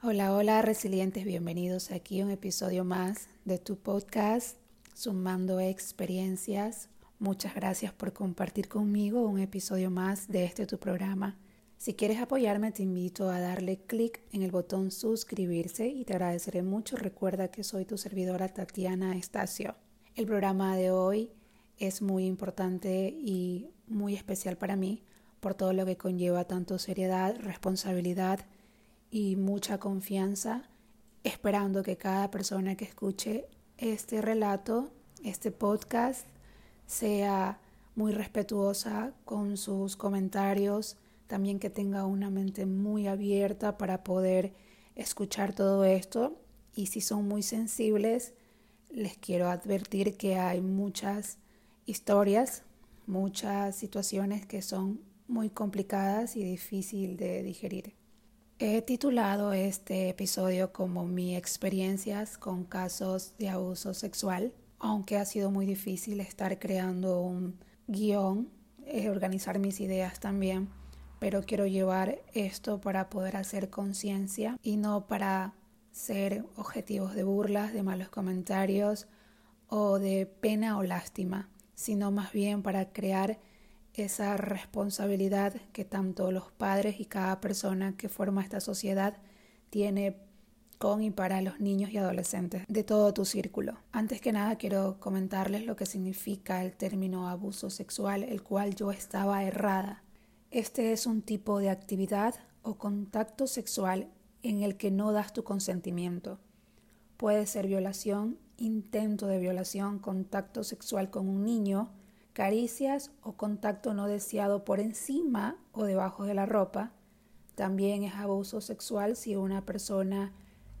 Hola, hola resilientes, bienvenidos aquí a un episodio más de tu podcast Sumando Experiencias. Muchas gracias por compartir conmigo un episodio más de este tu programa. Si quieres apoyarme te invito a darle clic en el botón suscribirse y te agradeceré mucho. Recuerda que soy tu servidora Tatiana Estacio. El programa de hoy es muy importante y muy especial para mí por todo lo que conlleva tanto seriedad, responsabilidad, y mucha confianza, esperando que cada persona que escuche este relato, este podcast, sea muy respetuosa con sus comentarios, también que tenga una mente muy abierta para poder escuchar todo esto y si son muy sensibles, les quiero advertir que hay muchas historias, muchas situaciones que son muy complicadas y difícil de digerir. He titulado este episodio como mi experiencias con casos de abuso sexual, aunque ha sido muy difícil estar creando un guion, eh, organizar mis ideas también, pero quiero llevar esto para poder hacer conciencia y no para ser objetivos de burlas, de malos comentarios o de pena o lástima, sino más bien para crear esa responsabilidad que tanto los padres y cada persona que forma esta sociedad tiene con y para los niños y adolescentes de todo tu círculo. Antes que nada quiero comentarles lo que significa el término abuso sexual, el cual yo estaba errada. Este es un tipo de actividad o contacto sexual en el que no das tu consentimiento. Puede ser violación, intento de violación, contacto sexual con un niño, caricias o contacto no deseado por encima o debajo de la ropa. También es abuso sexual si una persona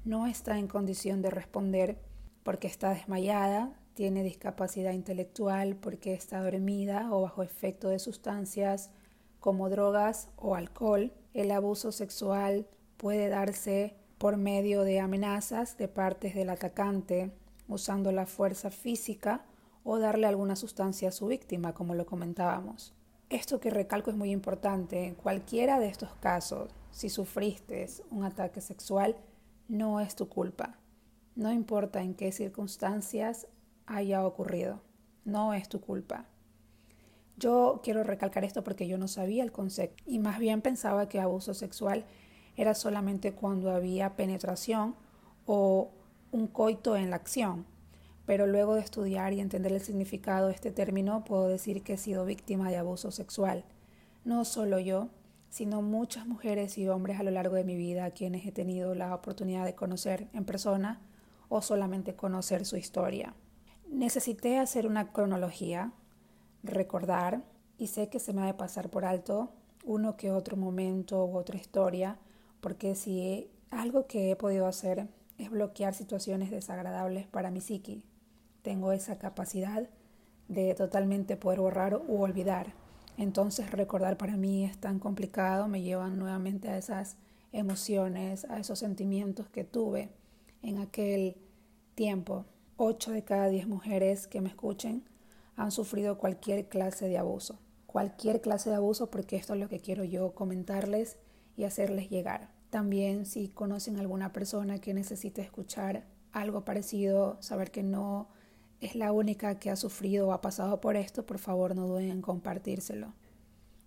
no está en condición de responder porque está desmayada, tiene discapacidad intelectual, porque está dormida o bajo efecto de sustancias como drogas o alcohol. El abuso sexual puede darse por medio de amenazas de partes del atacante, usando la fuerza física o darle alguna sustancia a su víctima, como lo comentábamos. Esto que recalco es muy importante. En cualquiera de estos casos, si sufriste un ataque sexual, no es tu culpa. No importa en qué circunstancias haya ocurrido. No es tu culpa. Yo quiero recalcar esto porque yo no sabía el concepto y más bien pensaba que abuso sexual era solamente cuando había penetración o un coito en la acción pero luego de estudiar y entender el significado de este término puedo decir que he sido víctima de abuso sexual. No solo yo, sino muchas mujeres y hombres a lo largo de mi vida a quienes he tenido la oportunidad de conocer en persona o solamente conocer su historia. Necesité hacer una cronología, recordar, y sé que se me ha de pasar por alto uno que otro momento u otra historia, porque si algo que he podido hacer es bloquear situaciones desagradables para mi psiqui, tengo esa capacidad de totalmente poder borrar u olvidar. Entonces recordar para mí es tan complicado, me llevan nuevamente a esas emociones, a esos sentimientos que tuve en aquel tiempo. Ocho de cada diez mujeres que me escuchen han sufrido cualquier clase de abuso. Cualquier clase de abuso porque esto es lo que quiero yo comentarles y hacerles llegar. También si conocen alguna persona que necesite escuchar algo parecido, saber que no es la única que ha sufrido o ha pasado por esto, por favor no duden en compartírselo.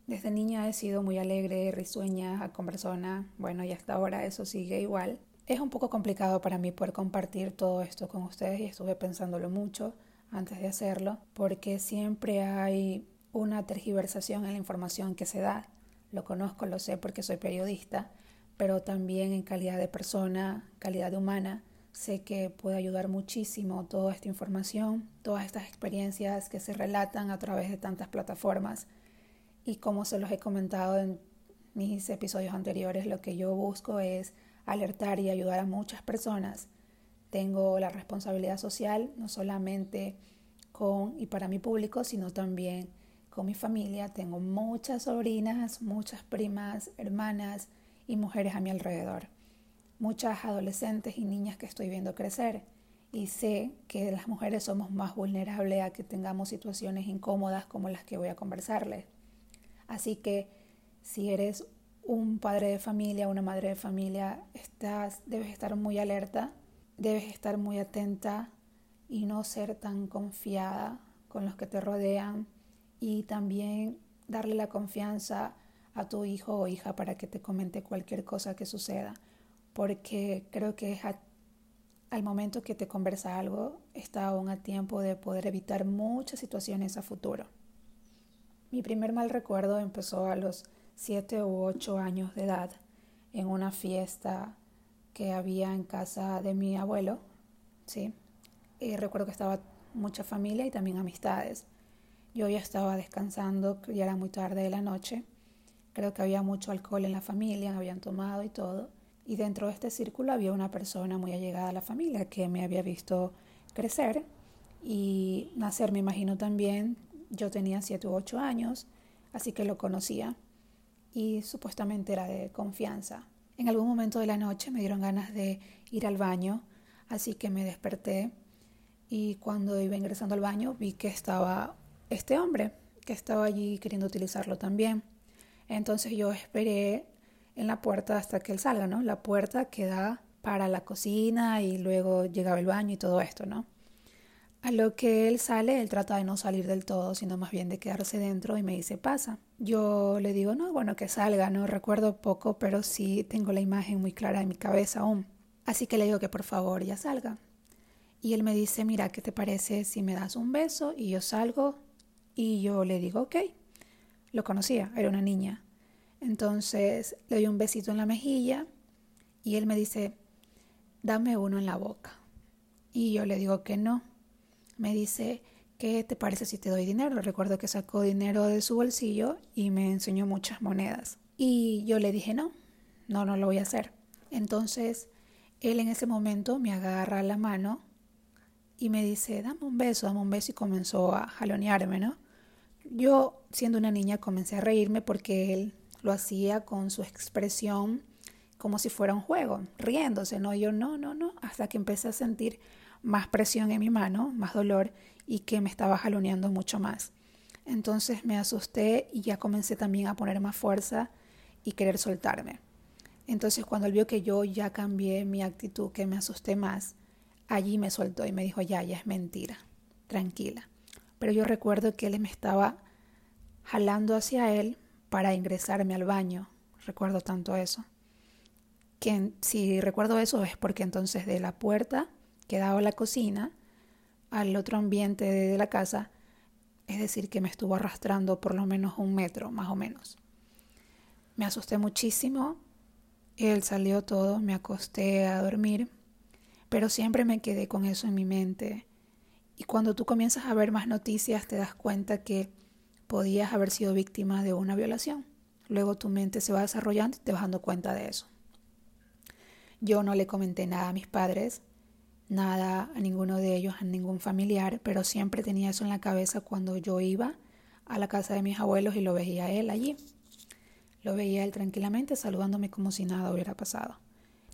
Desde niña he sido muy alegre, risueña, conversona, bueno, y hasta ahora eso sigue igual. Es un poco complicado para mí poder compartir todo esto con ustedes y estuve pensándolo mucho antes de hacerlo, porque siempre hay una tergiversación en la información que se da. Lo conozco, lo sé porque soy periodista, pero también en calidad de persona, calidad humana, Sé que puede ayudar muchísimo toda esta información, todas estas experiencias que se relatan a través de tantas plataformas. Y como se los he comentado en mis episodios anteriores, lo que yo busco es alertar y ayudar a muchas personas. Tengo la responsabilidad social no solamente con y para mi público, sino también con mi familia. Tengo muchas sobrinas, muchas primas, hermanas y mujeres a mi alrededor muchas adolescentes y niñas que estoy viendo crecer. Y sé que las mujeres somos más vulnerables a que tengamos situaciones incómodas como las que voy a conversarles. Así que si eres un padre de familia, una madre de familia, estás, debes estar muy alerta, debes estar muy atenta y no ser tan confiada con los que te rodean. Y también darle la confianza a tu hijo o hija para que te comente cualquier cosa que suceda, porque creo que es al momento que te conversa algo, está aún a tiempo de poder evitar muchas situaciones a futuro. Mi primer mal recuerdo empezó a los siete u ocho años de edad en una fiesta que había en casa de mi abuelo, ¿sí? Y recuerdo que estaba mucha familia y también amistades. Yo ya estaba descansando, ya era muy tarde de la noche. Creo que había mucho alcohol en la familia, habían tomado y todo. Y dentro de este círculo había una persona muy allegada a la familia que me había visto crecer y nacer, me imagino también. Yo tenía siete u ocho años, así que lo conocía y supuestamente era de confianza. En algún momento de la noche me dieron ganas de ir al baño, así que me desperté y cuando iba ingresando al baño vi que estaba este hombre, que estaba allí queriendo utilizarlo también. Entonces yo esperé en la puerta hasta que él salga, ¿no? La puerta que da para la cocina y luego llegaba el baño y todo esto, ¿no? A lo que él sale, él trata de no salir del todo, sino más bien de quedarse dentro y me dice, pasa. Yo le digo, no, bueno, que salga, no recuerdo poco, pero sí tengo la imagen muy clara en mi cabeza aún. Así que le digo que por favor ya salga. Y él me dice, mira, ¿qué te parece si me das un beso? Y yo salgo y yo le digo, ok. Lo conocía, era una niña. Entonces le doy un besito en la mejilla y él me dice, dame uno en la boca. Y yo le digo que no me dice, ¿qué te parece si te doy dinero? Recuerdo que sacó dinero de su bolsillo y me enseñó muchas monedas. Y yo le dije, no, no, no lo voy a hacer. Entonces, él en ese momento me agarra la mano y me dice, dame un beso, dame un beso y comenzó a jalonearme, ¿no? Yo, siendo una niña, comencé a reírme porque él lo hacía con su expresión como si fuera un juego, riéndose, ¿no? yo, no, no, no, hasta que empecé a sentir más presión en mi mano, más dolor y que me estaba jaloneando mucho más. Entonces me asusté y ya comencé también a poner más fuerza y querer soltarme. Entonces cuando él vio que yo ya cambié mi actitud, que me asusté más, allí me soltó y me dijo, ya, ya es mentira, tranquila. Pero yo recuerdo que él me estaba jalando hacia él para ingresarme al baño. Recuerdo tanto eso. Que si recuerdo eso es porque entonces de la puerta quedaba la cocina al otro ambiente de la casa, es decir, que me estuvo arrastrando por lo menos un metro, más o menos. Me asusté muchísimo, él salió todo, me acosté a dormir, pero siempre me quedé con eso en mi mente. Y cuando tú comienzas a ver más noticias, te das cuenta que podías haber sido víctima de una violación. Luego tu mente se va desarrollando y te vas dando cuenta de eso. Yo no le comenté nada a mis padres, nada a ninguno de ellos, a ningún familiar, pero siempre tenía eso en la cabeza cuando yo iba a la casa de mis abuelos y lo veía él allí. Lo veía él tranquilamente saludándome como si nada hubiera pasado.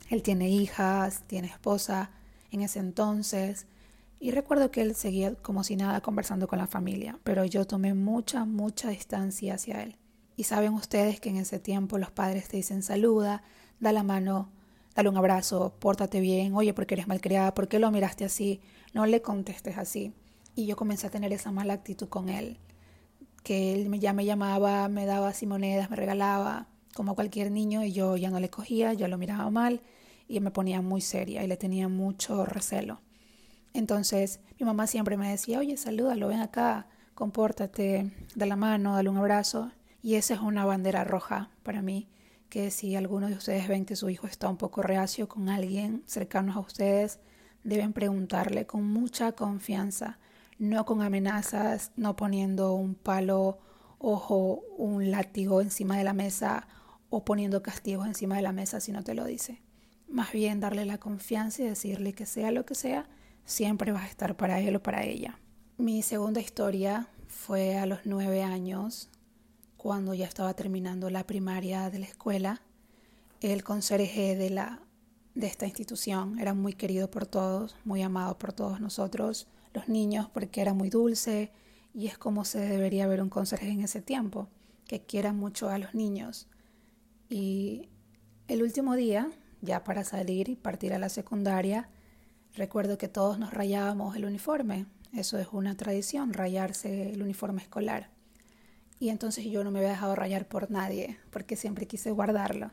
Él tiene hijas, tiene esposa en ese entonces y recuerdo que él seguía como si nada conversando con la familia, pero yo tomé mucha, mucha distancia hacia él. Y saben ustedes que en ese tiempo los padres te dicen saluda, da la mano dale un abrazo, pórtate bien, oye, porque eres malcriada, ¿por qué lo miraste así? No le contestes así. Y yo comencé a tener esa mala actitud con él, que él ya me llamaba, me daba así monedas, me regalaba, como cualquier niño, y yo ya no le cogía, yo lo miraba mal y me ponía muy seria y le tenía mucho recelo. Entonces mi mamá siempre me decía, oye, salúdalo, ven acá, compórtate, da la mano, dale un abrazo. Y esa es una bandera roja para mí que si alguno de ustedes ven que su hijo está un poco reacio con alguien cercano a ustedes, deben preguntarle con mucha confianza, no con amenazas, no poniendo un palo, ojo, un látigo encima de la mesa o poniendo castigos encima de la mesa si no te lo dice. Más bien darle la confianza y decirle que sea lo que sea, siempre vas a estar para él o para ella. Mi segunda historia fue a los nueve años cuando ya estaba terminando la primaria de la escuela, el conserje de, la, de esta institución era muy querido por todos, muy amado por todos nosotros, los niños, porque era muy dulce y es como se debería ver un conserje en ese tiempo, que quiera mucho a los niños. Y el último día, ya para salir y partir a la secundaria, recuerdo que todos nos rayábamos el uniforme. Eso es una tradición, rayarse el uniforme escolar. Y entonces yo no me había dejado rayar por nadie, porque siempre quise guardarlo.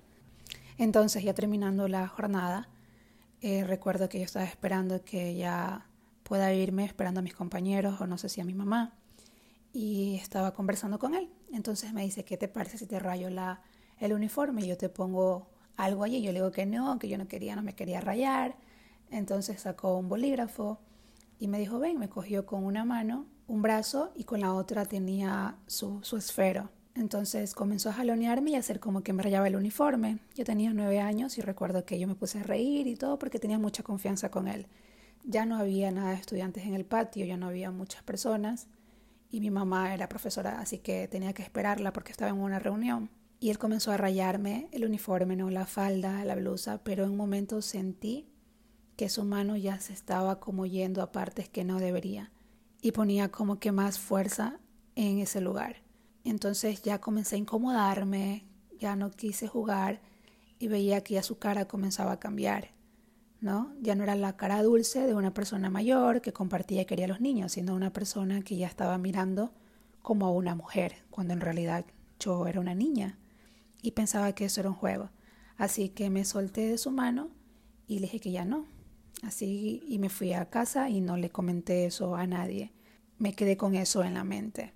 Entonces, ya terminando la jornada, eh, recuerdo que yo estaba esperando que ya pueda irme, esperando a mis compañeros o no sé si a mi mamá. Y estaba conversando con él. Entonces me dice, ¿qué te parece si te rayo la, el uniforme? Y yo te pongo algo allí. Yo le digo que no, que yo no quería, no me quería rayar. Entonces sacó un bolígrafo y me dijo, ven, me cogió con una mano un brazo y con la otra tenía su, esfero. Entonces comenzó a jalonearme y a hacer como que me rayaba el uniforme. Yo tenía nueve años y recuerdo que yo me puse a reír y todo porque tenía mucha confianza con él. Ya no había nada de estudiantes en el patio, ya no había muchas personas y mi mamá era profesora, así que tenía que esperarla porque estaba en una reunión. Y él comenzó a rayarme el uniforme, no la falda, la blusa, pero en un momento sentí que su mano ya se estaba como yendo a partes que no debería y ponía como que más fuerza en ese lugar. Entonces ya comencé a incomodarme, ya no quise jugar y veía que ya su cara comenzaba a cambiar, ¿no? Ya no era la cara dulce de una persona mayor que compartía y quería a los niños, sino una persona que ya estaba mirando como a una mujer, cuando en realidad yo era una niña y pensaba que eso era un juego. Así que me solté de su mano y le dije que ya no, Así y me fui a casa y no le comenté eso a nadie. Me quedé con eso en la mente.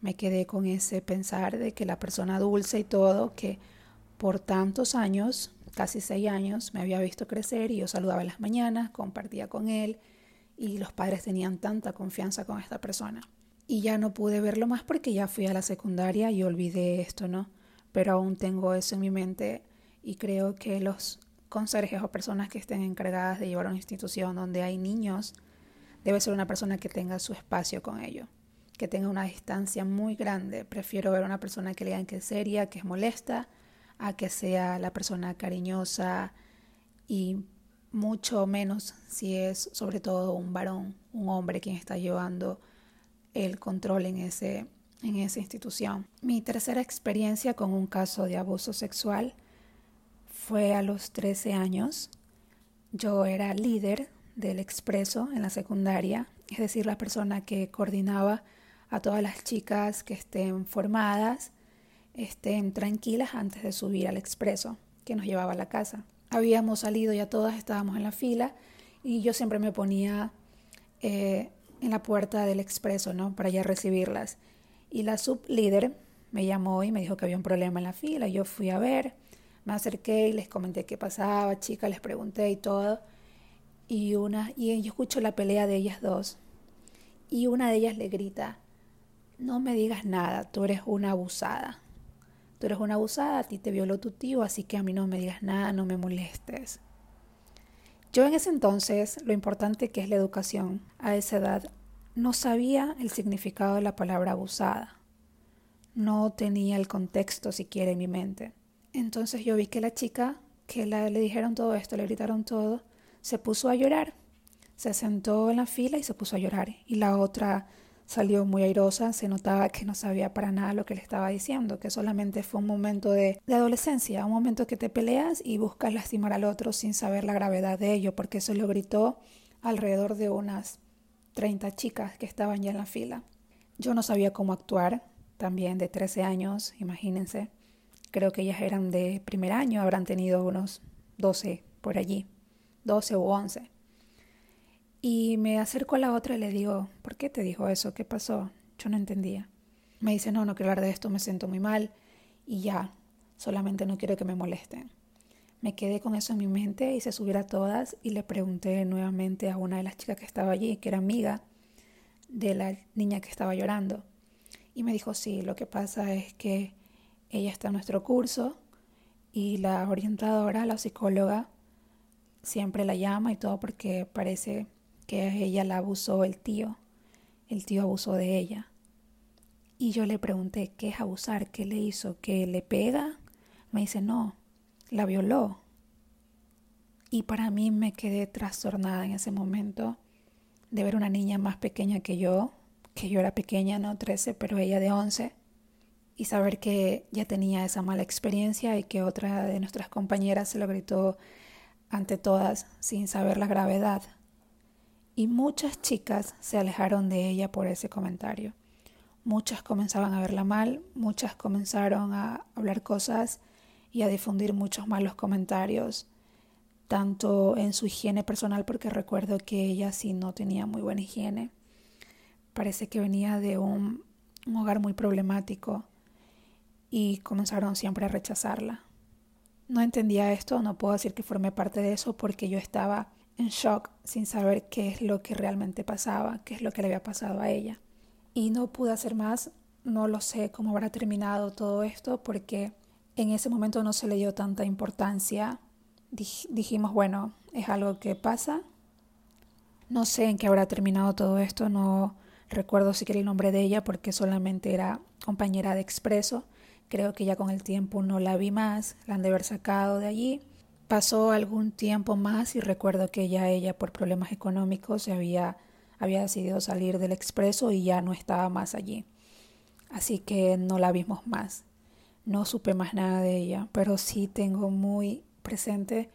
Me quedé con ese pensar de que la persona dulce y todo, que por tantos años, casi seis años, me había visto crecer y yo saludaba en las mañanas, compartía con él y los padres tenían tanta confianza con esta persona. Y ya no pude verlo más porque ya fui a la secundaria y olvidé esto, ¿no? Pero aún tengo eso en mi mente y creo que los conserjes o personas que estén encargadas de llevar a una institución donde hay niños, debe ser una persona que tenga su espacio con ellos, que tenga una distancia muy grande. Prefiero ver a una persona que le digan que es seria, que es molesta, a que sea la persona cariñosa y mucho menos si es sobre todo un varón, un hombre quien está llevando el control en, ese, en esa institución. Mi tercera experiencia con un caso de abuso sexual fue a los 13 años. Yo era líder del expreso en la secundaria, es decir, la persona que coordinaba a todas las chicas que estén formadas, estén tranquilas antes de subir al expreso que nos llevaba a la casa. Habíamos salido ya todas, estábamos en la fila y yo siempre me ponía eh, en la puerta del expreso, ¿no? Para ya recibirlas. Y la sublíder me llamó y me dijo que había un problema en la fila. Yo fui a ver me acerqué y les comenté qué pasaba, chica, les pregunté y todo. Y una y yo escucho la pelea de ellas dos. Y una de ellas le grita, "No me digas nada, tú eres una abusada. Tú eres una abusada, a ti te violó tu tío, así que a mí no me digas nada, no me molestes." Yo en ese entonces, lo importante que es la educación a esa edad, no sabía el significado de la palabra abusada. No tenía el contexto siquiera en mi mente. Entonces yo vi que la chica, que le dijeron todo esto, le gritaron todo, se puso a llorar. Se sentó en la fila y se puso a llorar. Y la otra salió muy airosa, se notaba que no sabía para nada lo que le estaba diciendo, que solamente fue un momento de, de, adolescencia, un momento que te peleas y buscas lastimar al otro sin saber la gravedad de ello, porque eso lo gritó alrededor de unas 30 chicas que estaban ya en la fila. Yo no sabía cómo actuar, también de 13 años, imagínense. Creo que ellas eran de primer año, habrán tenido unos 12 por allí, 12 u 11. Y me acerco a la otra y le digo, ¿por qué te dijo eso? ¿Qué pasó? Yo no entendía. Me dice, no, no quiero hablar de esto, me siento muy mal y ya, solamente no quiero que me molesten. Me quedé con eso en mi mente y se subiera a todas y le pregunté nuevamente a una de las chicas que estaba allí, que era amiga de la niña que estaba llorando. Y me dijo, sí, lo que pasa es que ella está en nuestro curso y la orientadora, la psicóloga, siempre la llama y todo porque parece que ella la abusó el tío. El tío abusó de ella. Y yo le pregunté, ¿qué es abusar? ¿Qué le hizo? ¿Que le pega? Me dice, no, la violó. Y para mí me quedé trastornada en ese momento de ver una niña más pequeña que yo, que yo era pequeña, no 13, pero ella de 11 y saber que ya tenía esa mala experiencia y que otra de nuestras compañeras se lo gritó ante todas sin saber la gravedad. Y muchas chicas se alejaron de ella por ese comentario. Muchas comenzaban a verla mal, muchas comenzaron a hablar cosas y a difundir muchos malos comentarios, tanto en su higiene personal, porque recuerdo que ella sí no tenía muy buena higiene. Parece que venía de un, un hogar muy problemático y comenzaron siempre a rechazarla. No entendía esto, no puedo decir que formé parte de eso porque yo estaba en shock sin saber qué es lo que realmente pasaba, qué es lo que le había pasado a ella y no pude hacer más. No lo sé cómo habrá terminado todo esto porque en ese momento no se le dio tanta importancia. dijimos, bueno, es algo que pasa. No sé en qué habrá terminado todo esto, no recuerdo siquiera el nombre de ella porque solamente era compañera de expreso. Creo que ya con el tiempo no la vi más, la han de haber sacado de allí. Pasó algún tiempo más y recuerdo que ya ella por problemas económicos se había había decidido salir del expreso y ya no estaba más allí. Así que no la vimos más. No supe más nada de ella, pero sí tengo muy presente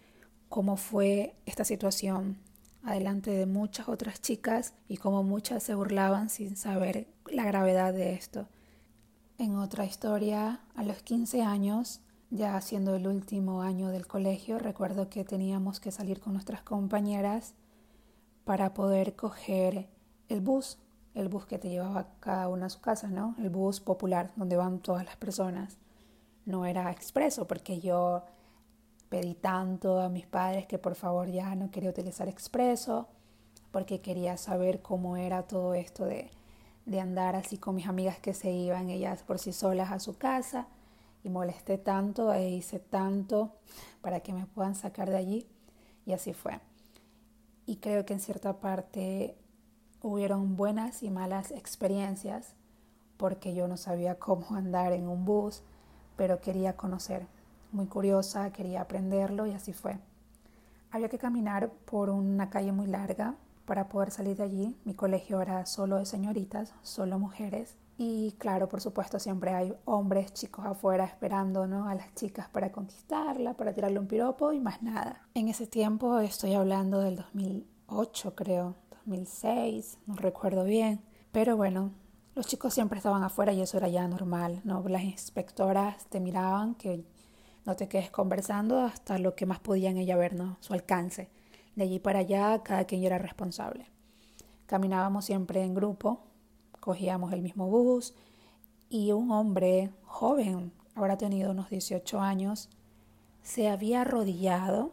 cómo fue esta situación adelante de muchas otras chicas y cómo muchas se burlaban sin saber la gravedad de esto. En otra historia, a los 15 años, ya siendo el último año del colegio, recuerdo que teníamos que salir con nuestras compañeras para poder coger el bus, el bus que te llevaba cada una a su casa, ¿no? El bus popular donde van todas las personas. No era expreso porque yo pedí tanto a mis padres que por favor ya no quería utilizar expreso porque quería saber cómo era todo esto de, de andar así con mis amigas que se iban ellas por sí solas a su casa y molesté tanto e hice tanto para que me puedan sacar de allí y así fue y creo que en cierta parte hubieron buenas y malas experiencias porque yo no sabía cómo andar en un bus, pero quería conocer. Muy curiosa, quería aprenderlo y así fue. Había que caminar por una calle muy larga para poder salir de allí. Mi colegio era solo de señoritas, solo mujeres. Y claro, por supuesto, siempre hay hombres, chicos afuera esperando ¿no? a las chicas para conquistarla, para tirarle un piropo y más nada. En ese tiempo estoy hablando del 2008, creo, 2006, no recuerdo bien. Pero bueno, los chicos siempre estaban afuera y eso era ya normal, ¿no? Las inspectoras te miraban que no te quedes conversando hasta lo que más podían ella ver, ¿no? Su alcance. De allí para allá, cada quien era responsable. Caminábamos siempre en grupo, cogíamos el mismo bus y un hombre joven, habrá tenido unos 18 años, se había arrodillado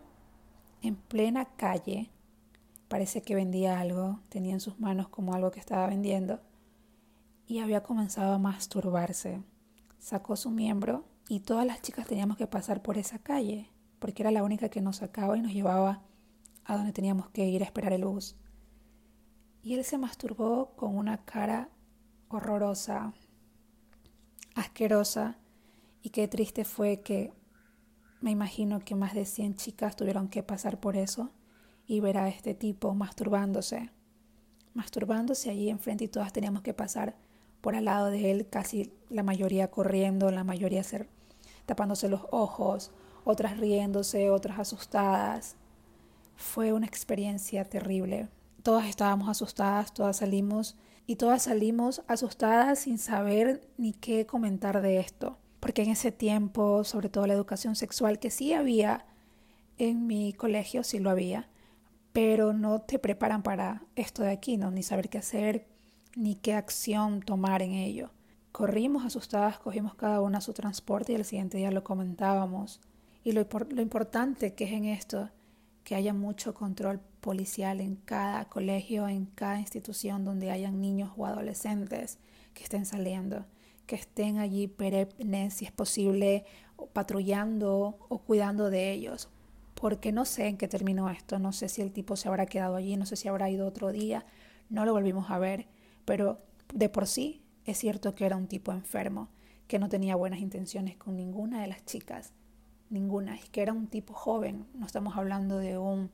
en plena calle, parece que vendía algo, tenía en sus manos como algo que estaba vendiendo, y había comenzado a masturbarse. Sacó su miembro y todas las chicas teníamos que pasar por esa calle, porque era la única que nos sacaba y nos llevaba a donde teníamos que ir a esperar el bus. Y él se masturbó con una cara horrorosa, asquerosa, y qué triste fue que me imagino que más de 100 chicas tuvieron que pasar por eso y ver a este tipo masturbándose, masturbándose allí enfrente y todas teníamos que pasar por al lado de él, casi la mayoría corriendo, la mayoría tapándose los ojos, otras riéndose, otras asustadas. Fue una experiencia terrible. Todas estábamos asustadas, todas salimos y todas salimos asustadas sin saber ni qué comentar de esto. Porque en ese tiempo, sobre todo la educación sexual que sí había en mi colegio, sí lo había, pero no te preparan para esto de aquí, ¿no? Ni saber qué hacer, ni qué acción tomar en ello. Corrimos asustadas, cogimos cada una su transporte y el siguiente día lo comentábamos. Y lo, lo importante que es en esto, que haya mucho control policial en cada colegio, en cada institución donde hayan niños o adolescentes que estén saliendo, que estén allí perennes, si es posible, patrullando o cuidando de ellos. Porque no sé en qué terminó esto, no sé si el tipo se habrá quedado allí, no sé si habrá ido otro día, no lo volvimos a ver, pero de por sí es cierto que era un tipo enfermo, que no tenía buenas intenciones con ninguna de las chicas, ninguna, y que era un tipo joven, no estamos hablando de un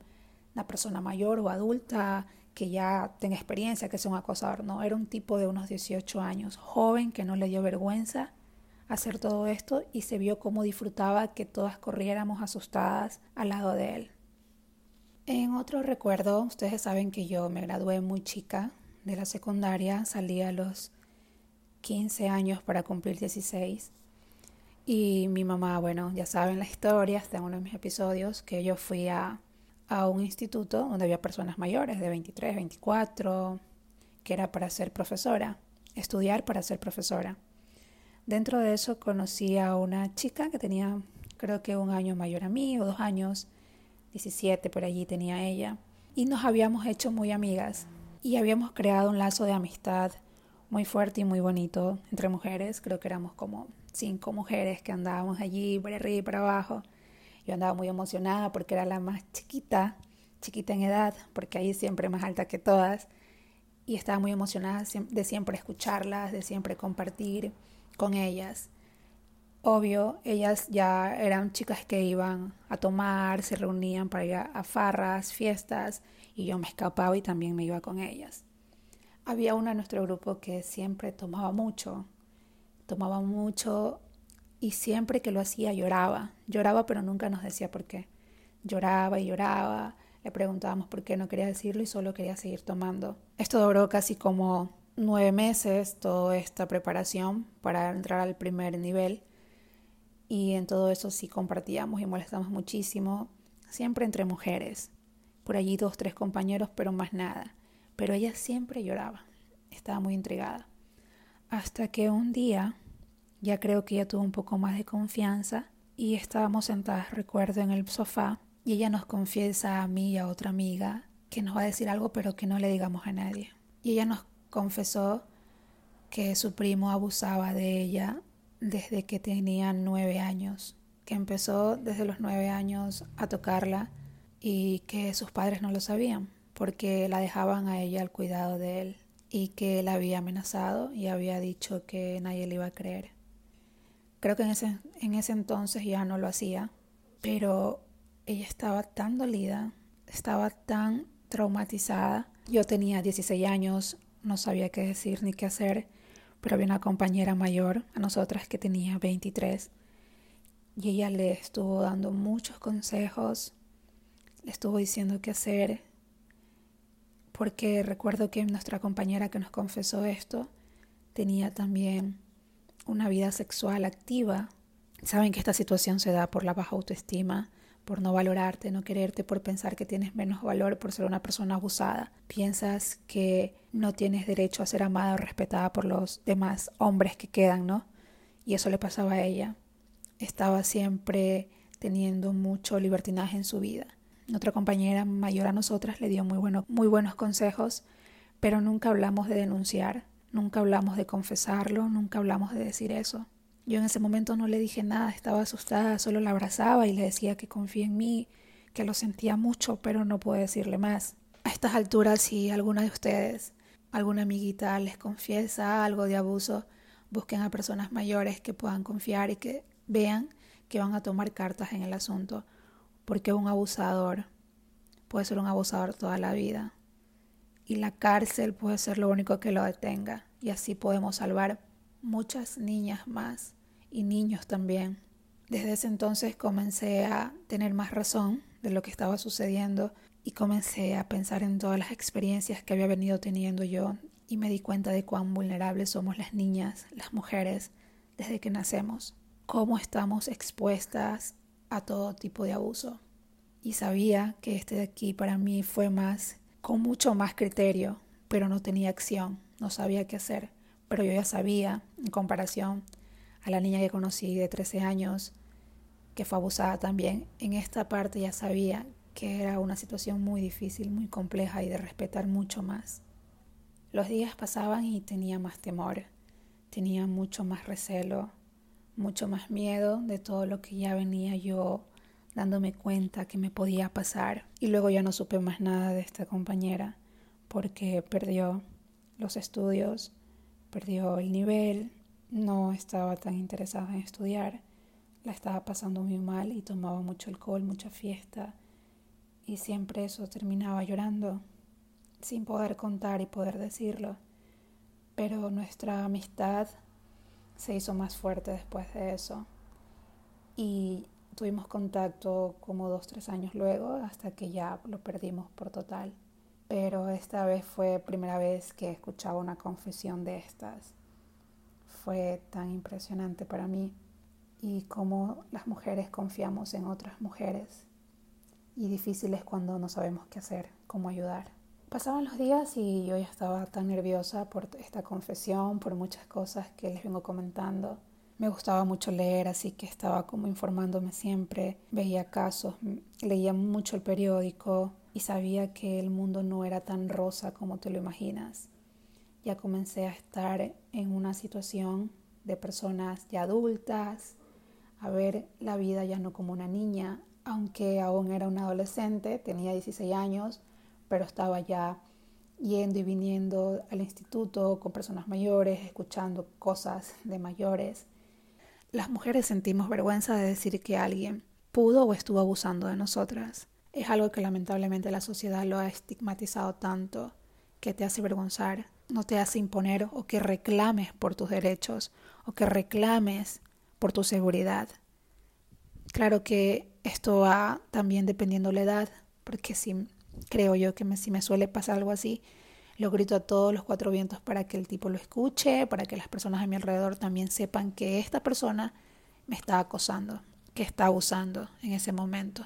una persona mayor o adulta que ya tenga experiencia, que sea un acosador, no, era un tipo de unos 18 años, joven, que no le dio vergüenza hacer todo esto y se vio cómo disfrutaba que todas corriéramos asustadas al lado de él. En otro recuerdo, ustedes saben que yo me gradué muy chica de la secundaria, salí a los 15 años para cumplir 16 y mi mamá, bueno, ya saben la historia, está uno de mis episodios, que yo fui a, a un instituto donde había personas mayores de 23, 24, que era para ser profesora, estudiar para ser profesora. Dentro de eso conocí a una chica que tenía creo que un año mayor a mí o dos años, 17 por allí tenía ella, y nos habíamos hecho muy amigas y habíamos creado un lazo de amistad muy fuerte y muy bonito entre mujeres, creo que éramos como cinco mujeres que andábamos allí por arriba y por abajo. Yo andaba muy emocionada porque era la más chiquita, chiquita en edad, porque ahí siempre más alta que todas, y estaba muy emocionada de siempre escucharlas, de siempre compartir con ellas. Obvio, ellas ya eran chicas que iban a tomar, se reunían para ir a farras, fiestas, y yo me escapaba y también me iba con ellas. Había una en nuestro grupo que siempre tomaba mucho, tomaba mucho y siempre que lo hacía lloraba. Lloraba pero nunca nos decía por qué. Lloraba y lloraba. Le preguntábamos por qué no quería decirlo y solo quería seguir tomando. Esto duró casi como nueve meses, toda esta preparación para entrar al primer nivel. Y en todo eso sí compartíamos y molestamos muchísimo, siempre entre mujeres. Por allí dos, tres compañeros, pero más nada. Pero ella siempre lloraba. Estaba muy intrigada. Hasta que un día ya creo que ella tuvo un poco más de confianza y estábamos sentadas, recuerdo, en el sofá y ella nos confiesa a mí y a otra amiga que nos va a decir algo pero que no le digamos a nadie. Y ella nos confesó que su primo abusaba de ella desde que tenía nueve años, que empezó desde los nueve años a tocarla y que sus padres no lo sabían porque la dejaban a ella al cuidado de él y que él había amenazado y había dicho que nadie le iba a creer. Creo que en ese, en ese entonces ya no lo hacía, pero ella estaba tan dolida, estaba tan traumatizada. Yo tenía 16 años, no sabía qué decir ni qué hacer, pero había una compañera mayor a nosotras que tenía 23 y ella le estuvo dando muchos consejos, le estuvo diciendo qué hacer, porque recuerdo que nuestra compañera que nos confesó esto tenía también una vida sexual activa. Saben que esta situación se da por la baja autoestima, por no valorarte, no quererte, por pensar que tienes menos valor por ser una persona abusada. Piensas que no tienes derecho a ser amada o respetada por los demás hombres que quedan, ¿no? Y eso le pasaba a ella. Estaba siempre teniendo mucho libertinaje en su vida. Otra compañera mayor a nosotras le dio muy, bueno, muy buenos consejos, pero nunca hablamos de denunciar, Nunca hablamos de confesarlo, nunca hablamos de decir eso. Yo en ese momento no le dije nada, estaba asustada, solo la abrazaba y le decía que confía en mí, que lo sentía mucho, pero no puedo decirle más. A estas alturas, si alguna de ustedes, alguna amiguita les confiesa algo de abuso, busquen a personas mayores que puedan confiar y que vean que van a tomar cartas en el asunto, porque un abusador puede ser un abusador toda la vida. Y la cárcel puede ser lo único que lo detenga. Y así podemos salvar muchas niñas más y niños también. Desde ese entonces comencé a tener más razón de lo que estaba sucediendo y comencé a pensar en todas las experiencias que había venido teniendo yo y me di cuenta de cuán vulnerables somos las niñas, las mujeres, desde que nacemos, cómo estamos expuestas a todo tipo de abuso. Y sabía que este de aquí para mí fue más con mucho más criterio, pero no tenía acción, no sabía qué hacer. Pero yo ya sabía, en comparación a la niña que conocí de 13 años, que fue abusada también, en esta parte ya sabía que era una situación muy difícil, muy compleja y de respetar mucho más. Los días pasaban y tenía más temor, tenía mucho más recelo, mucho más miedo de todo lo que ya venía yo dándome cuenta que me podía pasar. Y luego ya no supe más nada de esta compañera porque perdió los estudios, perdió el nivel, no estaba tan interesada en estudiar, la estaba pasando muy mal y tomaba mucho alcohol, mucha fiesta y siempre eso terminaba llorando sin poder contar y poder decirlo. Pero nuestra amistad se hizo más fuerte después de eso. Y tuvimos contacto como dos, tres años luego, hasta que ya lo perdimos por total. Pero esta vez fue primera vez que escuchaba una confesión de estas. Fue tan impresionante para mí y cómo las mujeres confiamos en otras mujeres y difícil es cuando no sabemos qué hacer, cómo ayudar. Pasaban los días y yo ya estaba tan nerviosa por esta confesión, por muchas cosas que les vengo comentando. Me gustaba mucho leer, así que estaba como informándome siempre, veía casos, leía mucho el periódico y sabía que el mundo no era tan rosa como te lo imaginas. Ya comencé a estar en una situación de personas ya adultas, a ver la vida ya no como una niña, aunque aún era una adolescente, tenía 16 años, pero estaba ya yendo y viniendo al instituto con personas mayores, escuchando cosas de mayores. Las mujeres sentimos vergüenza de decir que alguien pudo o estuvo abusando de nosotras. Es algo que lamentablemente la sociedad lo ha estigmatizado tanto que te hace avergonzar, no te hace imponer o que reclames por tus derechos o que reclames por tu seguridad. Claro que esto va también dependiendo la edad, porque si creo yo que si me suele pasar algo así, lo grito a todos los cuatro vientos para que el tipo lo escuche, para que las personas a mi alrededor también sepan que esta persona me está acosando, que está abusando en ese momento.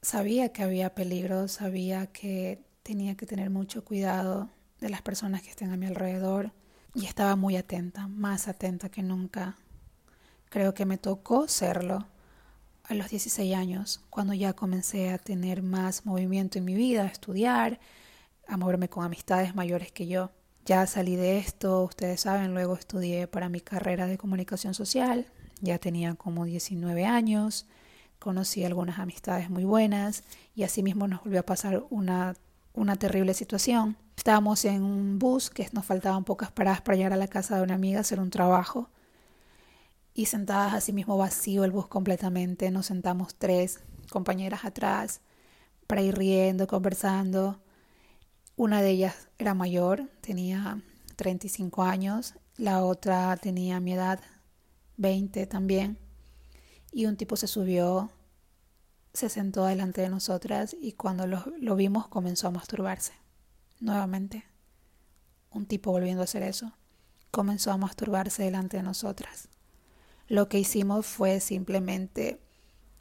Sabía que había peligro, sabía que tenía que tener mucho cuidado de las personas que estén a mi alrededor y estaba muy atenta, más atenta que nunca. Creo que me tocó serlo a los 16 años, cuando ya comencé a tener más movimiento en mi vida, a estudiar, a moverme con amistades mayores que yo. Ya salí de esto, ustedes saben, luego estudié para mi carrera de comunicación social, ya tenía como 19 años, conocí algunas amistades muy buenas y asimismo nos volvió a pasar una, una terrible situación. Estábamos en un bus que nos faltaban pocas paradas para llegar a la casa de una amiga a hacer un trabajo y sentadas así mismo vacío el bus completamente. Nos sentamos tres compañeras atrás para ir riendo, conversando. Una de ellas era mayor, tenía 35 años, la otra tenía mi edad, 20 también. Y un tipo se subió, se sentó delante de nosotras y cuando lo, lo vimos comenzó a masturbarse. Nuevamente, un tipo volviendo a hacer eso, comenzó a masturbarse delante de nosotras. Lo que hicimos fue simplemente,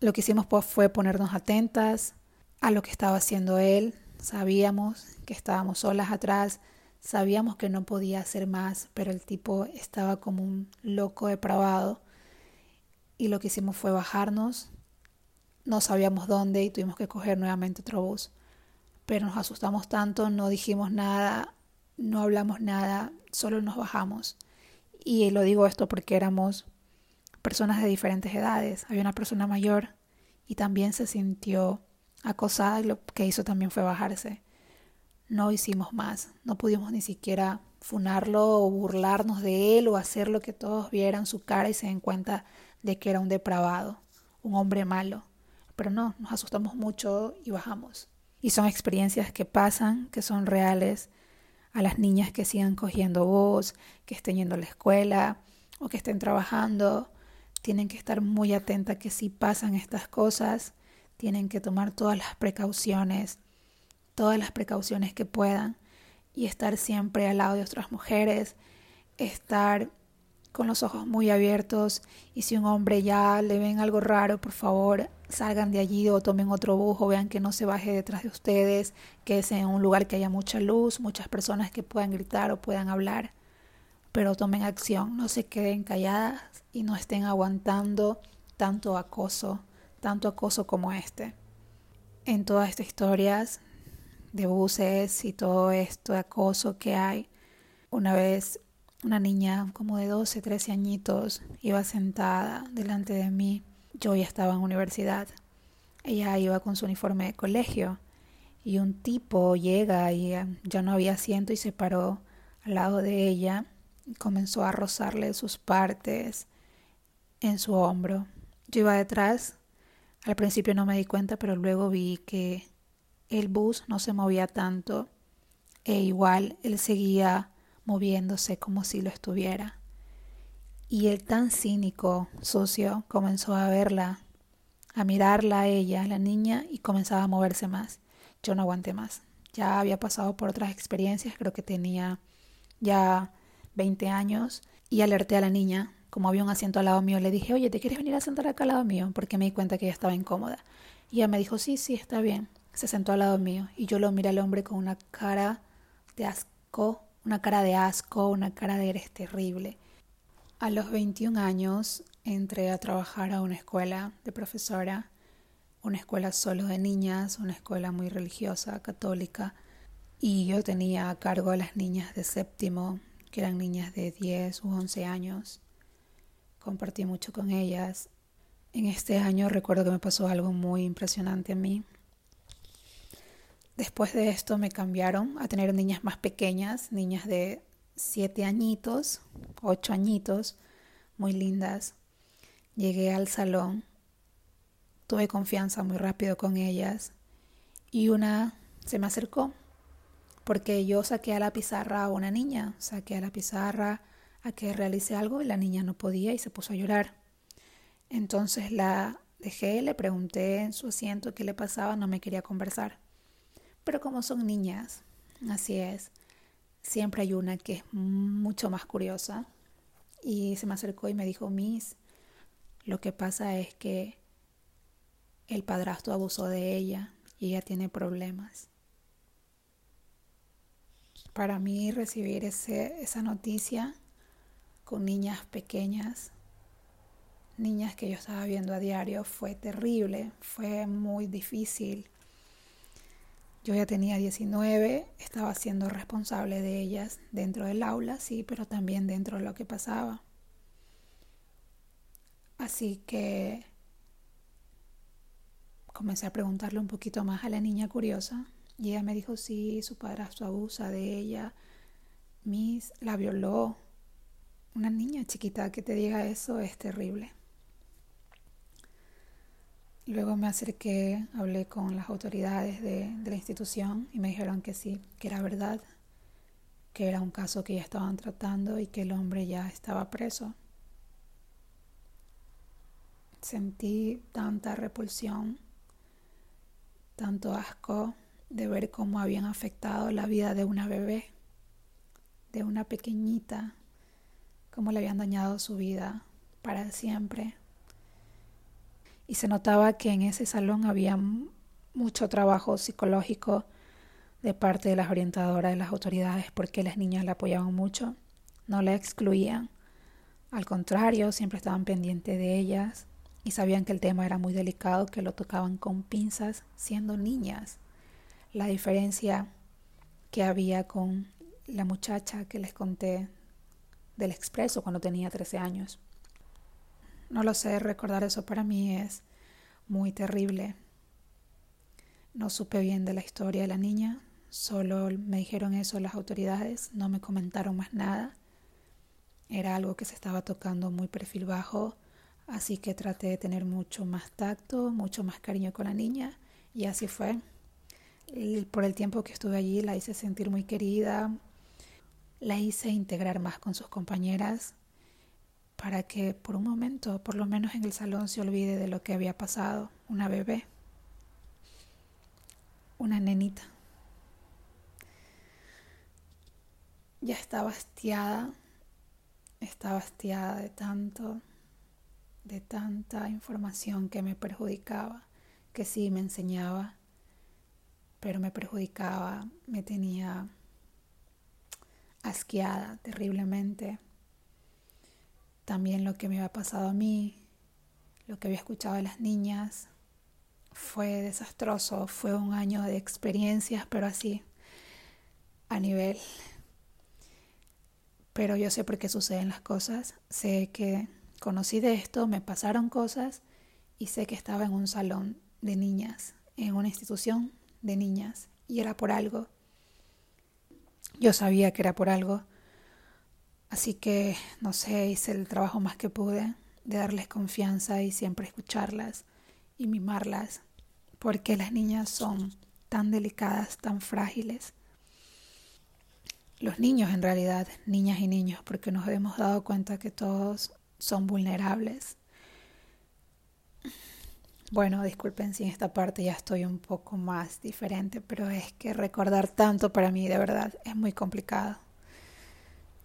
lo que hicimos pues fue ponernos atentas a lo que estaba haciendo él. Sabíamos que estábamos solas atrás, sabíamos que no podía hacer más, pero el tipo estaba como un loco depravado. Y lo que hicimos fue bajarnos. No sabíamos dónde y tuvimos que coger nuevamente otro bus. Pero nos asustamos tanto, no dijimos nada, no hablamos nada, solo nos bajamos. Y lo digo esto porque éramos personas de diferentes edades. Había una persona mayor y también se sintió acosada y lo que hizo también fue bajarse. No hicimos más, no pudimos ni siquiera funarlo o burlarnos de él o hacer lo que todos vieran su cara y se den cuenta de que era un depravado, un hombre malo. Pero no, nos asustamos mucho y bajamos. Y son experiencias que pasan, que son reales, a las niñas que sigan cogiendo voz, que estén yendo a la escuela o que estén trabajando tienen que estar muy atentas que si pasan estas cosas, tienen que tomar todas las precauciones, todas las precauciones que puedan y estar siempre al lado de otras mujeres, estar con los ojos muy abiertos y si un hombre ya le ven algo raro, por favor, salgan de allí o tomen otro bus o vean que no se baje detrás de ustedes, que es en un lugar que haya mucha luz, muchas personas que puedan gritar o puedan hablar pero tomen acción, no se queden calladas y no estén aguantando tanto acoso, tanto acoso como este. En todas estas historias de buses y todo esto de acoso que hay, una vez una niña como de 12, 13 añitos iba sentada delante de mí. Yo ya estaba en universidad. Ella iba con su uniforme de colegio y un tipo llega y ya no había asiento y se paró al lado de ella comenzó a rozarle sus partes en su hombro. Yo iba detrás. Al principio no me di cuenta, pero luego vi que el bus no se movía tanto e igual él seguía moviéndose como si lo estuviera. Y el tan cínico, sucio, comenzó a verla, a mirarla a ella, la niña, y comenzaba a moverse más. Yo no aguanté más. Ya había pasado por otras experiencias, creo que tenía ya 20 años, y alerté a la niña. Como había un asiento al lado mío, le dije, oye, ¿te quieres venir a sentar acá al lado mío? Porque me di cuenta que ella estaba incómoda. Y ella me dijo, sí, sí, está bien. Se sentó al lado mío y yo lo miré al hombre con una cara de asco, una cara de asco, una cara de eres terrible. A los 21 años entré a trabajar a una escuela de profesora, una escuela solo de niñas, una escuela muy religiosa, católica, y yo tenía a cargo a las niñas de séptimo, que eran niñas de 10 u 11 años. Compartí mucho con ellas. En este año recuerdo que me pasó algo muy impresionante a mí. Después de esto me cambiaron a tener niñas más pequeñas, niñas de siete añitos, ocho añitos, muy lindas. Llegué al salón, tuve confianza muy rápido con ellas y una se me acercó porque yo saqué a la pizarra a una niña, saqué a la pizarra a que realice algo y la niña no podía y se puso a llorar. Entonces la dejé, le pregunté en su asiento qué le pasaba, no me quería conversar. Pero como son niñas, así es, siempre hay una que es mucho más curiosa. Y se me acercó y me dijo, Miss, lo que pasa es que el padrastro abusó de ella y ella tiene problemas. Para mí recibir ese, esa noticia con niñas pequeñas, niñas que yo estaba viendo a diario, fue terrible, fue muy difícil. Yo ya tenía 19, estaba siendo responsable de ellas dentro del aula, sí, pero también dentro de lo que pasaba. Así que comencé a preguntarle un poquito más a la niña curiosa y ella me dijo, sí, su padrastro abusa de ella, Miss la violó. Una niña chiquita que te diga eso es terrible. Luego me acerqué, hablé con las autoridades de, la institución y me dijeron que sí, que era verdad, que era un caso que ya estaban tratando y que el hombre ya estaba preso. Sentí tanta repulsión, tanto asco de ver cómo habían afectado la vida de una bebé, de una pequeñita, cómo le habían dañado su vida para siempre. Y se notaba que en ese salón había mucho trabajo psicológico de parte de las orientadoras de las autoridades porque las niñas la apoyaban mucho, no la excluían, al contrario, siempre estaban pendientes de ellas y sabían que el tema era muy delicado, que lo tocaban con pinzas siendo niñas. La diferencia que había con la muchacha que les conté del expreso cuando tenía 13 años. No lo sé, recordar eso para mí es muy terrible. No supe bien de la historia de la niña, solo me dijeron eso las autoridades, no me comentaron más nada. Era algo que se estaba tocando muy perfil bajo, así que traté de tener mucho más tacto, mucho más cariño con la niña y así fue. Por el tiempo que estuve allí la hice sentir muy querida, la hice integrar más con sus compañeras para que por un momento, por lo menos en el salón, se olvide de lo que había pasado. Una bebé, una nenita. Ya estaba hastiada, estaba hastiada de tanto, de tanta información que me perjudicaba, que sí me enseñaba, pero me perjudicaba, me tenía asqueada terriblemente. También lo que me había pasado a mí, lo que había escuchado de las niñas, fue desastroso, fue un año de experiencias, pero así, a nivel. Pero yo sé por qué suceden las cosas, sé que conocí de esto, me pasaron cosas y sé que estaba en un salón de niñas, en una institución de niñas, y era por algo. Yo sabía que era por algo, Así que, no sé, hice el trabajo más que pude de darles confianza y siempre escucharlas y mimarlas, porque las niñas son tan delicadas, tan frágiles. Los niños en realidad, niñas y niños, porque nos hemos dado cuenta que todos son vulnerables. Bueno, disculpen si en esta parte ya estoy un poco más diferente, pero es que recordar tanto para mí de verdad es muy complicado.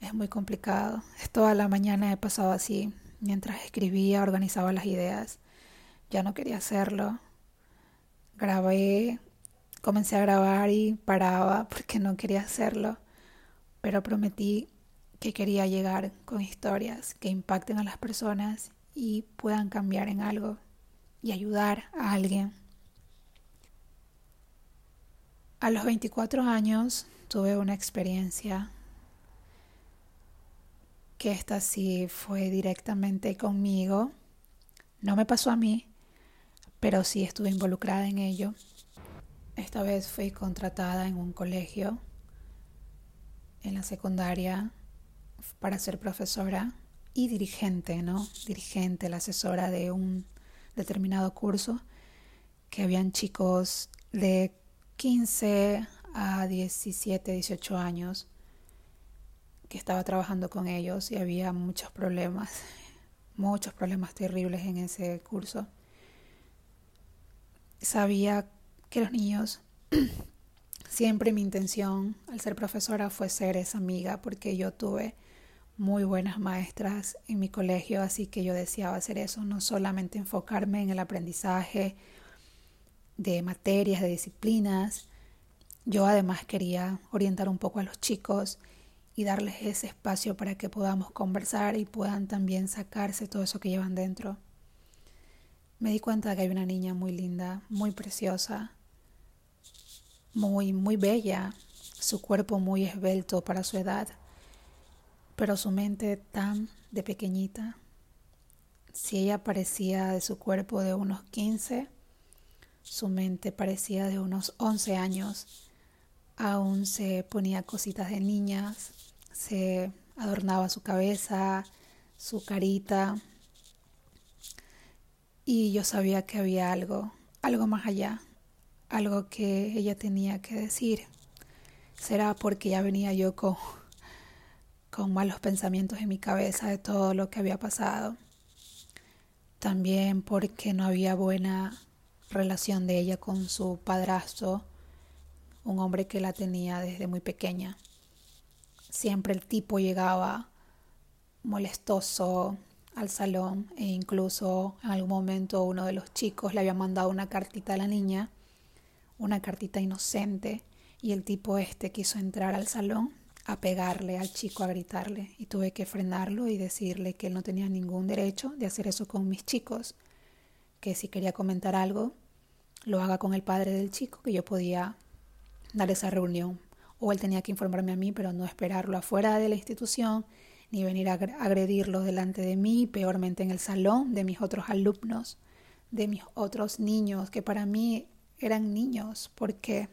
Es muy complicado. Toda la mañana he pasado así, mientras escribía, organizaba las ideas. Ya no quería hacerlo. Grabé, comencé a grabar y paraba porque no quería hacerlo, pero prometí que quería llegar con historias que impacten a las personas y puedan cambiar en algo y ayudar a alguien. A los 24 años tuve una experiencia que esta sí fue directamente conmigo. No me pasó a mí, pero sí estuve involucrada en ello. Esta vez fui contratada en un colegio, en la secundaria, para ser profesora y dirigente, ¿no? Dirigente, la asesora de un determinado curso, que habían chicos de 15 a 17, 18 años que estaba trabajando con ellos y había muchos problemas, muchos problemas terribles en ese curso. Sabía que los niños, siempre mi intención al ser profesora fue ser esa amiga, porque yo tuve muy buenas maestras en mi colegio, así que yo deseaba hacer eso, no solamente enfocarme en el aprendizaje de materias, de disciplinas, yo además quería orientar un poco a los chicos y darles ese espacio para que podamos conversar y puedan también sacarse todo eso que llevan dentro. Me di cuenta de que hay una niña muy linda, muy preciosa, muy, muy bella, su cuerpo muy esbelto para su edad pero su mente tan de pequeñita. Si ella parecía de su cuerpo de unos 15, su mente parecía de unos 11 años. Aún se ponía cositas de niñas, se adornaba su cabeza, su carita. Y yo sabía que había algo, algo más allá, algo que ella tenía que decir. Será porque ya venía yo con con malos pensamientos en mi cabeza de todo lo que había pasado. También porque no había buena relación de ella con su padrastro, un hombre que la tenía desde muy pequeña. Siempre el tipo llegaba molestoso al salón e incluso en algún momento uno de los chicos le había mandado una cartita a la niña, una cartita inocente, y el tipo este quiso entrar al salón a pegarle al chico, a gritarle, y tuve que frenarlo y decirle que él no tenía ningún derecho de hacer eso con mis chicos, que si quería comentar algo, lo haga con el padre del chico, que yo podía dar esa reunión, o él tenía que informarme a mí, pero no esperarlo afuera de la institución, ni venir a agredirlo delante de mí, peormente en el salón de mis otros alumnos, de mis otros niños, que para mí eran niños, porque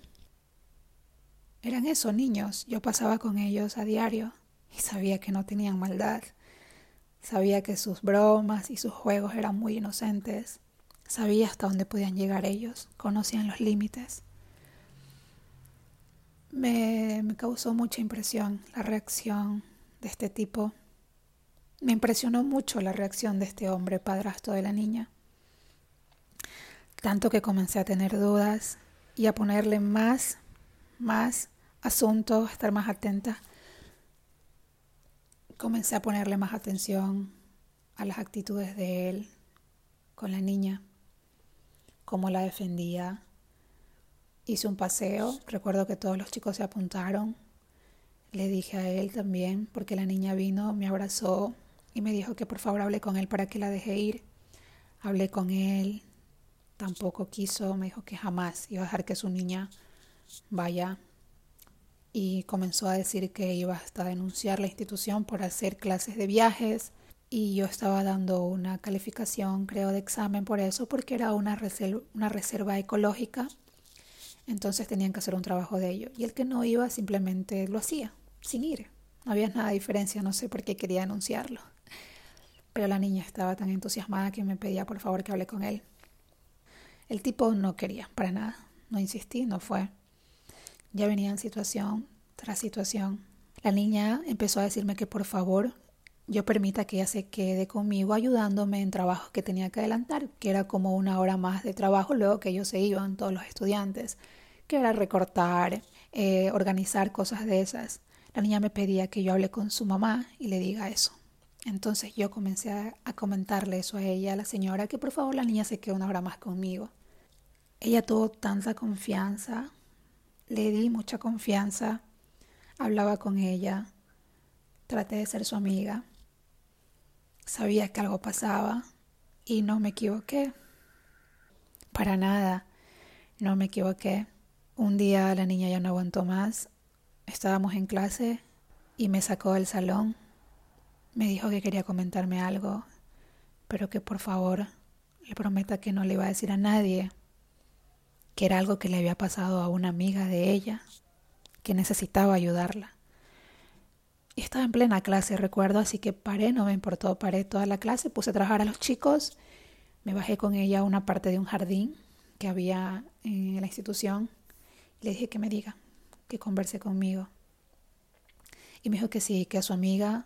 eran esos niños, yo pasaba con ellos a diario y sabía que no tenían maldad. Sabía que sus bromas y sus juegos eran muy inocentes. Sabía hasta dónde podían llegar ellos, conocían los límites. Me, me, causó mucha impresión la reacción de este tipo. Me impresionó mucho la reacción de este hombre padrastro de la niña. Tanto que comencé a tener dudas y a ponerle más, más asunto, estar más atenta, comencé a ponerle más atención a las actitudes de él con la niña, cómo la defendía. Hice un paseo, recuerdo que todos los chicos se apuntaron. Le dije a él también, porque la niña vino, me abrazó y me dijo que por favor hable con él para que la deje ir. Hablé con él, tampoco quiso, me dijo que jamás iba a dejar que su niña vaya y comenzó a decir que iba hasta denunciar la institución por hacer clases de viajes y yo estaba dando una calificación, creo, de examen por eso, porque era una reserva, ecológica, entonces tenían que hacer un trabajo de ello. Y el que no iba simplemente lo hacía, sin ir. No había nada de diferencia, no sé por qué quería anunciarlo. Pero la niña estaba tan entusiasmada que me pedía por favor que hable con él. El tipo no quería, para nada. No insistí, no fue. Ya venía en situación tras situación. La niña empezó a decirme que por favor yo permita que ella se quede conmigo ayudándome en trabajos que tenía que adelantar, que era como una hora más de trabajo luego que ellos se iban, todos los estudiantes, que era recortar, eh, organizar cosas de esas. La niña me pedía que yo hable con su mamá y le diga eso. Entonces yo comencé a, a comentarle eso a ella, a la señora, que por favor la niña se quede una hora más conmigo. Ella tuvo tanta confianza, le di mucha confianza, hablaba con ella, traté de ser su amiga Sabía que algo pasaba y no me equivoqué. Para nada, no me equivoqué. Un día la niña ya no aguantó más. Estábamos en clase y me sacó del salón. Me dijo que quería comentarme algo, pero que por favor le prometa que no le iba a decir a nadie, que era algo que le había pasado a una amiga de ella, que necesitaba ayudarla. Estaba en plena clase, recuerdo, así que paré, no me importó, paré toda la clase, puse a trabajar a los chicos, me bajé con ella a una parte de un jardín que había en la institución y le dije que me diga, que converse conmigo. Y me dijo que sí, que a su amiga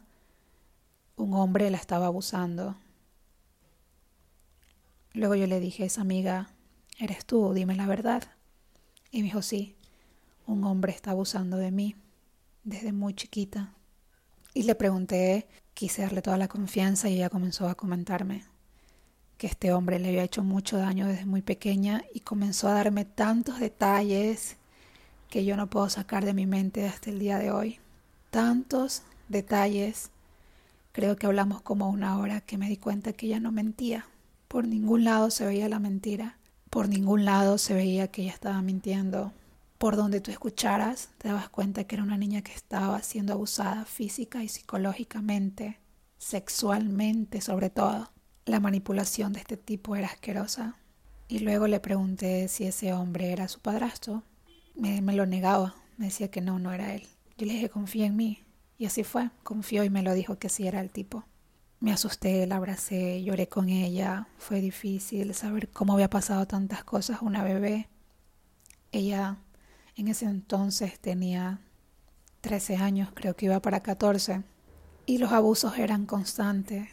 un hombre la estaba abusando. Luego yo le dije, esa amiga, eres tú, dime la verdad. Y me dijo, sí, un hombre está abusando de mí desde muy chiquita. Y le pregunté, quise darle toda la confianza y ella comenzó a comentarme que este hombre le había hecho mucho daño desde muy pequeña y comenzó a darme tantos detalles que yo no puedo sacar de mi mente hasta el día de hoy. Tantos detalles. Creo que hablamos como una hora que me di cuenta que ella no mentía. Por ningún lado se veía la mentira. Por ningún lado se veía que ella estaba mintiendo por donde tú escucharas, te dabas cuenta que era una niña que estaba siendo abusada física y psicológicamente, sexualmente sobre todo. La manipulación de este tipo era asquerosa. Y luego le pregunté si ese hombre era su padrastro. Me, me lo negaba, me decía que no, no era él. Yo le dije, confía en mí. Y así fue, confió y me lo dijo que sí era el tipo. Me asusté, la abracé, lloré con ella. Fue difícil saber cómo había pasado tantas cosas una bebé. Ella en ese entonces tenía 13 años, creo que iba para 14, y los abusos eran constantes.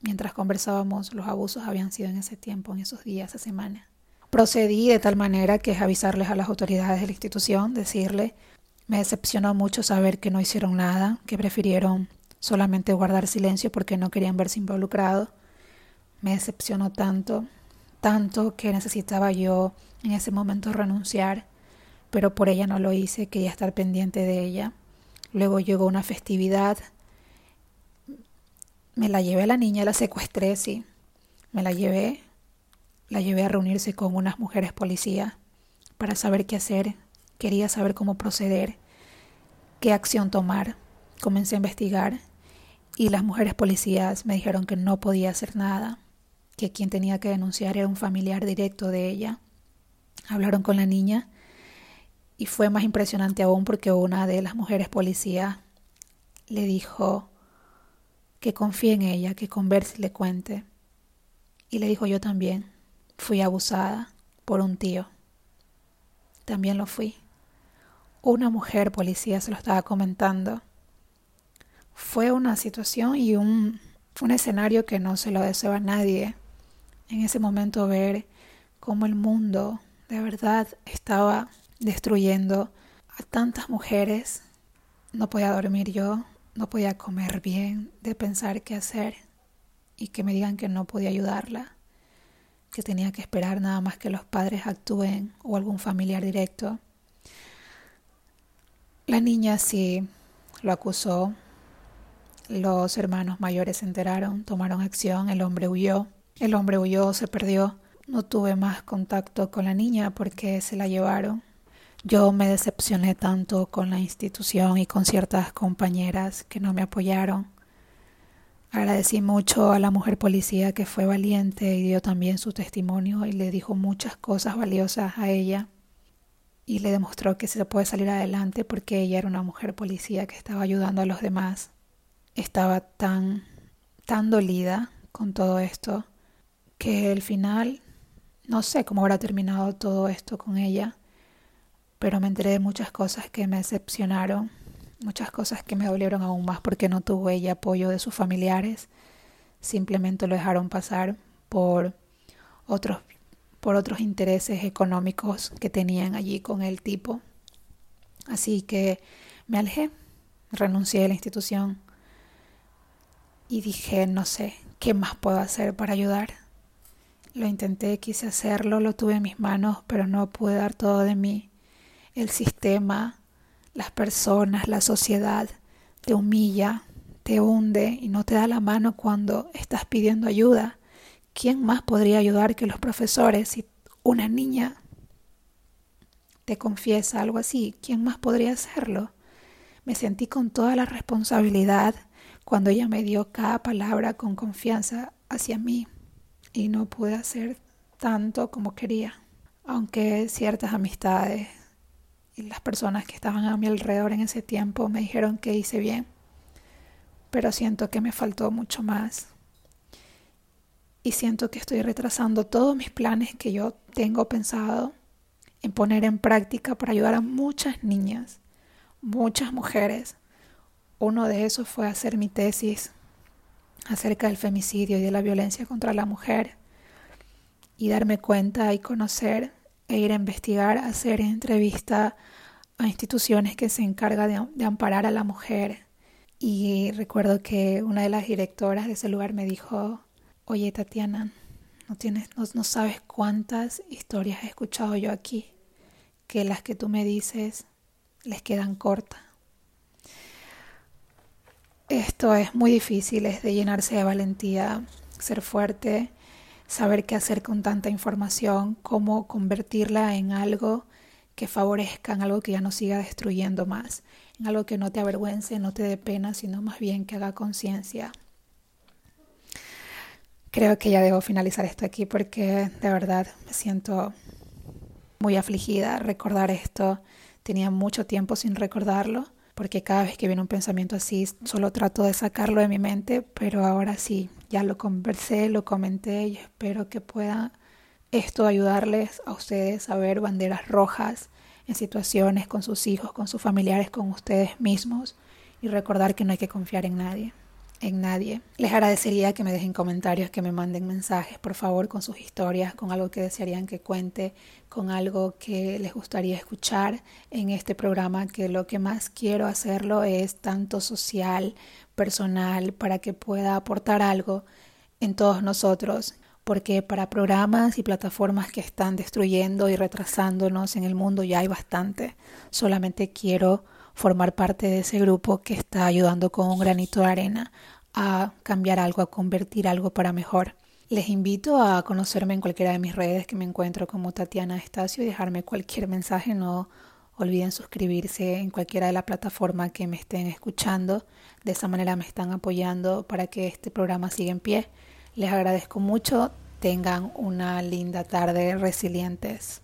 Mientras conversábamos, los abusos habían sido en ese tiempo, en esos días, esa semana. Procedí de tal manera que es avisarles a las autoridades de la institución, decirle, me decepcionó mucho saber que no hicieron nada, que prefirieron solamente guardar silencio porque no querían verse involucrados. Me decepcionó tanto, tanto que necesitaba yo en ese momento renunciar pero por ella no lo hice, quería estar pendiente de ella. Luego llegó una festividad, me la llevé a la niña, la secuestré, sí, me la llevé, la llevé a reunirse con unas mujeres policías para saber qué hacer, quería saber cómo proceder, qué acción tomar. Comencé a investigar y las mujeres policías me dijeron que no podía hacer nada, que quien tenía que denunciar era un familiar directo de ella. Hablaron con la niña y fue más impresionante aún porque una de las mujeres policías le dijo que confíe en ella, que converse y le cuente. Y le dijo yo también, fui abusada por un tío. También lo fui. Una mujer policía se lo estaba comentando. Fue una situación y un, un escenario que no se lo deseo a nadie. En ese momento ver cómo el mundo de verdad estaba destruyendo a tantas mujeres. No podía dormir yo, no podía comer bien, de pensar qué hacer y que me digan que no podía ayudarla, que tenía que esperar nada más que los padres actúen o algún familiar directo. La niña sí lo acusó, los hermanos mayores se enteraron, tomaron acción, el hombre huyó, el hombre huyó, se perdió. No tuve más contacto con la niña porque se la llevaron. Yo me decepcioné tanto con la institución y con ciertas compañeras que no me apoyaron. Agradecí mucho a la mujer policía que fue valiente y dio también su testimonio y le dijo muchas cosas valiosas a ella y le demostró que se puede salir adelante porque ella era una mujer policía que estaba ayudando a los demás. Estaba tan, tan dolida con todo esto que al final no sé cómo habrá terminado todo esto con ella pero me enteré de muchas cosas que me decepcionaron muchas cosas que me dolieron aún más porque no tuvo ella apoyo de sus familiares. Simplemente lo dejaron pasar por otros, por otros intereses económicos que tenían allí con el tipo. Así que me alejé, renuncié a la institución y dije, no sé, ¿qué más puedo hacer para ayudar? Lo intenté, quise hacerlo, lo tuve en mis manos, pero no pude dar todo de mí. El sistema, las personas, la sociedad te humilla, te hunde y no te da la mano cuando estás pidiendo ayuda. ¿Quién más podría ayudar que los profesores si una niña te confiesa algo así? ¿Quién más podría hacerlo? Me sentí con toda la responsabilidad cuando ella me dio cada palabra con confianza hacia mí y no pude hacer tanto como quería. Aunque ciertas amistades y las personas que estaban a mi alrededor en ese tiempo me dijeron que hice bien, pero siento que me faltó mucho más. Y siento que estoy retrasando todos mis planes que yo tengo pensado en poner en práctica para ayudar a muchas niñas, muchas mujeres. Uno de esos fue hacer mi tesis acerca del femicidio y de la violencia contra la mujer y darme cuenta y conocer e ir a investigar, hacer entrevista a instituciones que se encargan de, amparar a la mujer. Y recuerdo que una de las directoras de ese lugar me dijo, oye Tatiana, no, tienes, no, no sabes cuántas historias he escuchado yo aquí, que las que tú me dices les quedan cortas. Esto es muy difícil, es de llenarse de valentía, ser fuerte saber qué hacer con tanta información, cómo convertirla en algo que favorezca, en algo que ya no siga destruyendo más, en algo que no te avergüence, no te dé pena, sino más bien que haga conciencia. Creo que ya debo finalizar esto aquí porque de verdad me siento muy afligida. Recordar esto, tenía mucho tiempo sin recordarlo porque cada vez que viene un pensamiento así solo trato de sacarlo de mi mente, pero ahora sí, ya lo conversé, lo comenté y espero que pueda esto ayudarles a ustedes a ver banderas rojas en situaciones con sus hijos, con sus familiares, con ustedes mismos y recordar que no hay que confiar en nadie en nadie. Les agradecería que me dejen comentarios, que me manden mensajes, por favor, con sus historias, con algo que desearían que cuente, con algo que les gustaría escuchar en este programa, que lo que más quiero hacerlo es tanto social, personal, para que pueda aportar algo en todos nosotros, porque para programas y plataformas que están destruyendo y retrasándonos en el mundo ya hay bastante. Solamente quiero formar parte de ese grupo que está ayudando con un granito de arena a cambiar algo, a convertir algo para mejor. Les invito a conocerme en cualquiera de mis redes que me encuentro como Tatiana Estacio y dejarme cualquier mensaje. No olviden suscribirse en cualquiera de la plataforma que me estén escuchando. De esa manera me están apoyando para que este programa siga en pie. Les agradezco mucho. Tengan una linda tarde resilientes.